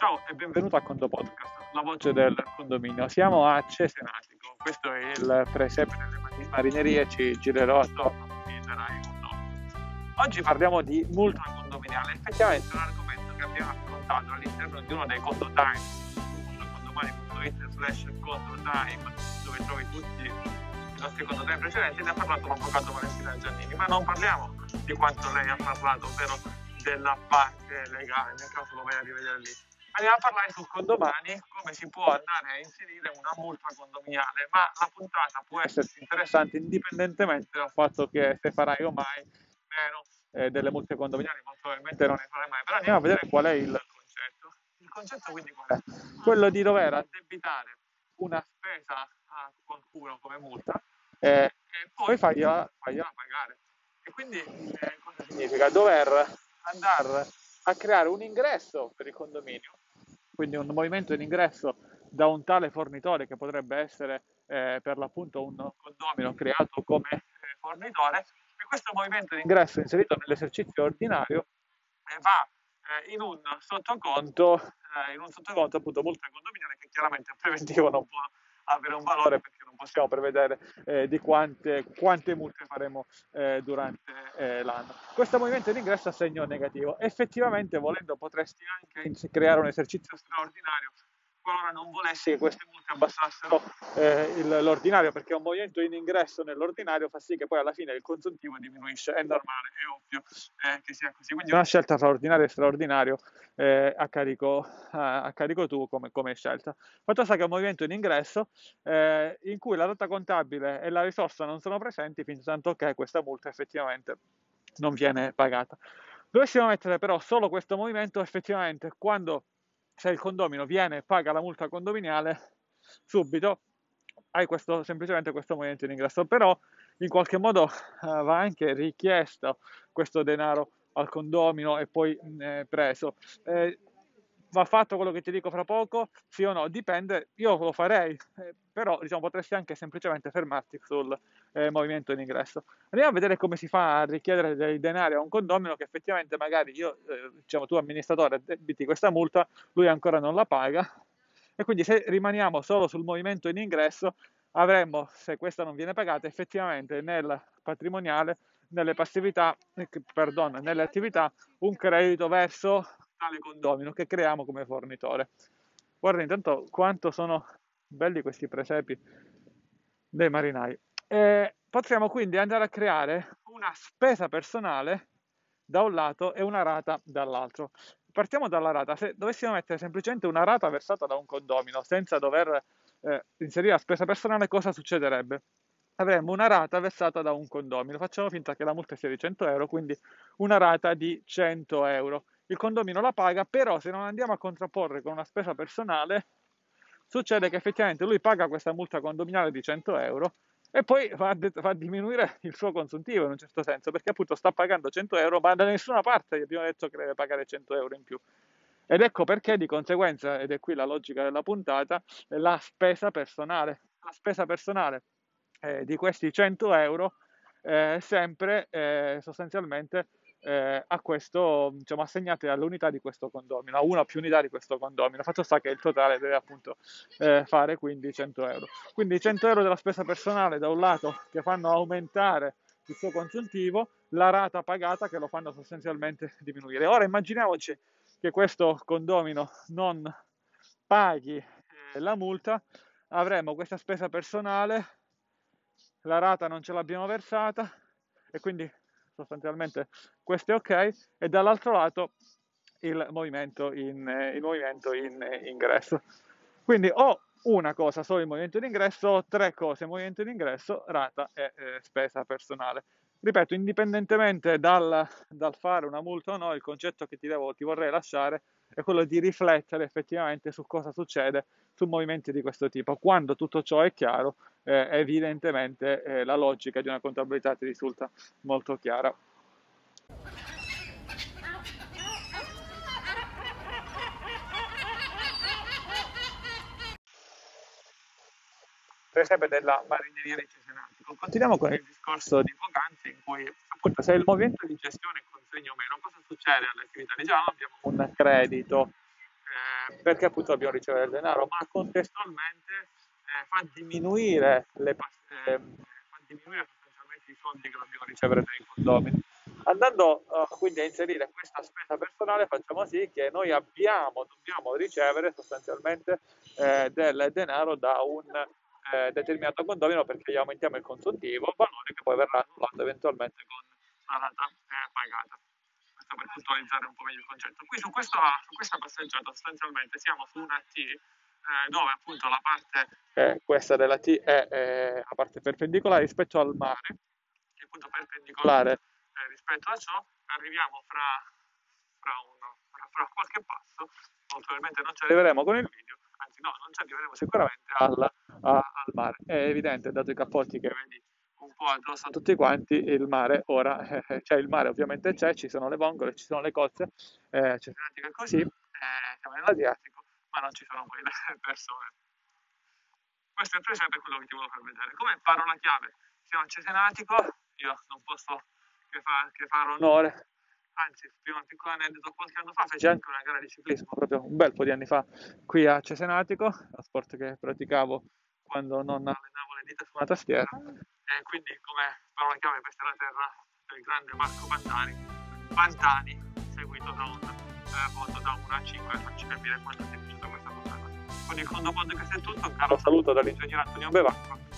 Ciao e benvenuto a Conto Podcast, la voce del condominio. Siamo a Cesenatico, questo è il presepe delle marinerie, ci girerò attorno e darai un nome. Oggi parliamo di multa condominiale, effettivamente è un argomento che abbiamo affrontato all'interno di uno dei conto time, condomani.it slash conto time, dove trovi tutti i nostri conto time precedenti, ne ha parlato l'avvocato Valentina Giannini, ma non parliamo di quanto lei ha parlato, ovvero della parte legale, nel caso lo vai a rivedere lì Andiamo a parlare su condomani, come si può andare a inserire una multa condominiale, ma la puntata può esserti interessante indipendentemente dal fatto che se farai o mai meno eh, delle multe condominiali, molto probabilmente non ne farai mai, però andiamo a vedere qual è il concetto. Il concetto quindi qual è? Quello di dover addebitare una spesa a qualcuno come multa eh, e poi fargliela, fargliela, pagare. E quindi eh, cosa significa? Dover andare a creare un ingresso per il condominio quindi un movimento in ingresso da un tale fornitore che potrebbe essere eh, per l'appunto un condomino creato come eh, fornitore e questo movimento di ingresso inserito nell'esercizio ordinario eh, va eh, in un sottoconto eh, in un sottoconto appunto multa condominiale che chiaramente preventivo non può avere un valore perché non possiamo prevedere eh, di quante, quante, multe faremo eh, durante eh, l'anno. Questo movimento di ingresso a segno negativo. Effettivamente, volendo, potresti anche creare un esercizio straordinario qualora non volessi che queste multe abbassassero eh, il, l'ordinario, perché un movimento in ingresso nell'ordinario fa sì che poi alla fine il consuntivo diminuisce, è normale, è ovvio eh, che sia così. Quindi una scelta fra ordinario e straordinario eh, a, carico, a, a, carico, tu come, come scelta. Fatto sta che è un movimento in ingresso eh, in cui la data contabile e la risorsa non sono presenti fin tanto che questa multa effettivamente non viene pagata. Dovessimo mettere però solo questo movimento effettivamente quando se il condomino viene e paga la multa condominiale, subito hai questo, semplicemente questo movimento in ingresso. Però in qualche modo uh, va anche richiesto questo denaro al condomino e poi eh, preso. Eh, va fatto quello che ti dico fra poco? Sì o no? Dipende, io lo farei, eh, però diciamo, potresti anche semplicemente fermarti sul eh, movimento in ingresso. Andiamo a vedere come si fa a richiedere dei denari a un condomino che effettivamente magari io, eh, diciamo tu amministratore, debiti questa multa, lui ancora non la paga e quindi se rimaniamo solo sul movimento in ingresso avremmo, se questa non viene pagata, effettivamente nel patrimoniale, nelle passività, eh, perdon, nelle attività, un credito verso tale condomino che creiamo come fornitore. Guarda intanto quanto sono belli questi presepi dei marinai. E potremo quindi andare a creare una spesa personale da un lato e una rata dall'altro. Partiamo dalla rata. Se dovessimo mettere semplicemente una rata versata da un condomino senza dover eh, inserire la spesa personale, cosa succederebbe? Avremmo una rata versata da un condomino. Facciamo finta che la multa sia di 100 euro, quindi una rata di 100 euro il condomino la paga, però se non andiamo a contrapporre con una spesa personale, succede che effettivamente lui paga questa multa condominiale di 100 euro e poi va a, de- va a, diminuire il suo consuntivo in un certo senso, perché appunto sta pagando 100 euro, ma da nessuna parte gli abbiamo detto che deve pagare 100 euro in più. Ed ecco perché di conseguenza, ed è qui la logica della puntata, la spesa personale. La spesa personale eh, di questi 100 euro eh, sempre eh, sostanzialmente eh, a questo, diciamo, assegnate all'unità di questo condomino, a una più unità di questo condomino. Fatto sta che il totale deve appunto eh, fare quindi 100 euro. Quindi 100 euro della spesa personale da un lato che fanno aumentare il suo consuntivo, la rata pagata che lo fanno sostanzialmente diminuire. Ora immaginiamoci che questo condomino non paghi eh, la multa, avremo questa spesa personale, la rata non ce l'abbiamo versata e quindi sostanzialmente questo è ok e dall'altro lato il movimento in, il movimento in ingresso. Quindi ho una cosa solo il movimento in ingresso, tre cose movimento in ingresso, rata e eh, spesa personale. Ripeto, indipendentemente dal, dal, fare una multa o no, il concetto che ti, devo, ti vorrei lasciare è quello di riflettere effettivamente su cosa succede su movimenti di questo tipo. Quando tutto ciò è chiaro, eh, evidentemente eh, la logica di una contabilità ti risulta molto chiara. per esempio della marineria di Cesenatico. Continuiamo con il discorso di poc'anzi in cui appunto se il movimento di gestione consegna o meno, cosa succede alle attività? Diciamo abbiamo un credito eh, eh, perché appunto dobbiamo ricevere il denaro, ma contestualmente eh, fa diminuire le eh, fa diminuire sostanzialmente i soldi che dobbiamo ricevere dai condomini. Andando uh, quindi a inserire questa spesa personale facciamo sì che noi abbiamo, dobbiamo ricevere sostanzialmente eh, del denaro da un eh, determinato condomino perché gli aumentiamo il consuntivo, valore che poi verrà annullato eventualmente con la rata eh, pagata. Questo per puntualizzare un po' meglio il concetto. Qui su, questo, su questa passeggiata sostanzialmente siamo su una T eh, dove appunto la parte, eh, questa della T è eh, la parte perpendicolare rispetto al mare, che appunto perpendicolare eh, rispetto a ciò, arriviamo fra, fra, uno, fra, fra qualche passo, molto probabilmente non ci arriveremo con il video, anzi no, non ci arriveremo sicuramente al, a, al mare. È evidente, dato i cappotti che vedi addosso a tutti quanti, il mare ora, eh, cioè il mare ovviamente c'è, ci sono le vongole, ci sono le cozze, eh, c'è Atlantica così, eh, siamo nell'Adriatico, ma non ci sono poi le persone. Questo è per esempio quello che ti volevo far vedere. Come parola chiave, siamo a Cesenatico, io non posso che, fa, che fare onore anzi, prima un piccolo aneddoto, qualche anno fa fece anche una gara di ciclismo, proprio un bel po' di anni fa, qui a Cesenatico, la sport che praticavo quando non allenavo le dita su una tastiera, e quindi come parola chiave questa è la terra del grande Marco Pantani, Pantani, seguito da un eh, voto da 1 a 5, facci capire quanto ti è piaciuta questa puntata. Con il fondo podcast è tutto, un caro saluto dall'ingegnere Antonio Bevacqua